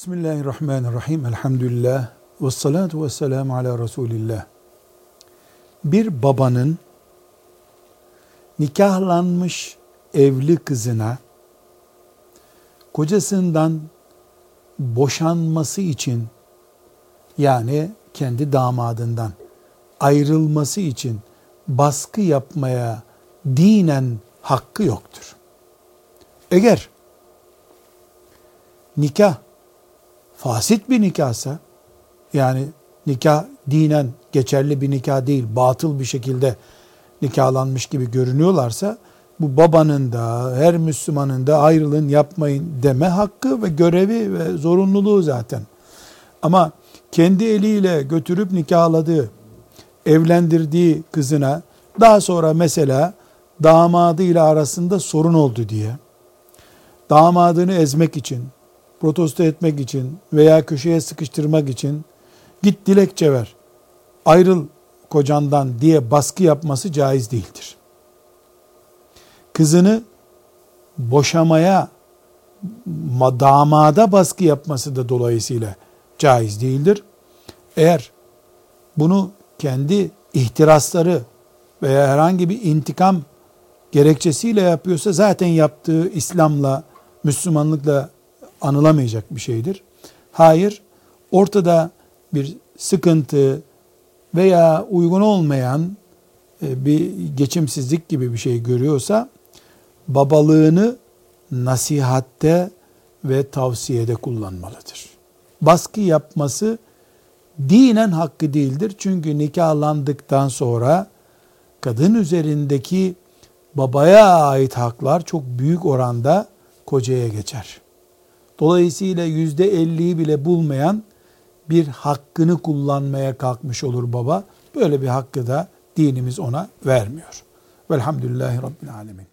Bismillahirrahmanirrahim. Elhamdülillah. Ve salatu ve selamu ala Resulillah. Bir babanın nikahlanmış evli kızına kocasından boşanması için yani kendi damadından ayrılması için baskı yapmaya dinen hakkı yoktur. Eğer nikah fasit bir nikahsa yani nikah dinen geçerli bir nikah değil batıl bir şekilde nikahlanmış gibi görünüyorlarsa bu babanın da her Müslümanın da ayrılın yapmayın deme hakkı ve görevi ve zorunluluğu zaten. Ama kendi eliyle götürüp nikahladığı, evlendirdiği kızına daha sonra mesela damadıyla arasında sorun oldu diye damadını ezmek için protesto etmek için veya köşeye sıkıştırmak için git dilekçe ver, ayrıl kocandan diye baskı yapması caiz değildir. Kızını boşamaya damada baskı yapması da dolayısıyla caiz değildir. Eğer bunu kendi ihtirasları veya herhangi bir intikam gerekçesiyle yapıyorsa zaten yaptığı İslam'la, Müslümanlıkla anılamayacak bir şeydir. Hayır, ortada bir sıkıntı veya uygun olmayan e, bir geçimsizlik gibi bir şey görüyorsa babalığını nasihatte ve tavsiyede kullanmalıdır. Baskı yapması dinen hakkı değildir. Çünkü nikahlandıktan sonra kadın üzerindeki babaya ait haklar çok büyük oranda kocaya geçer. Dolayısıyla yüzde elliyi bile bulmayan bir hakkını kullanmaya kalkmış olur baba. Böyle bir hakkı da dinimiz ona vermiyor. Velhamdülillahi Rabbil Alemin.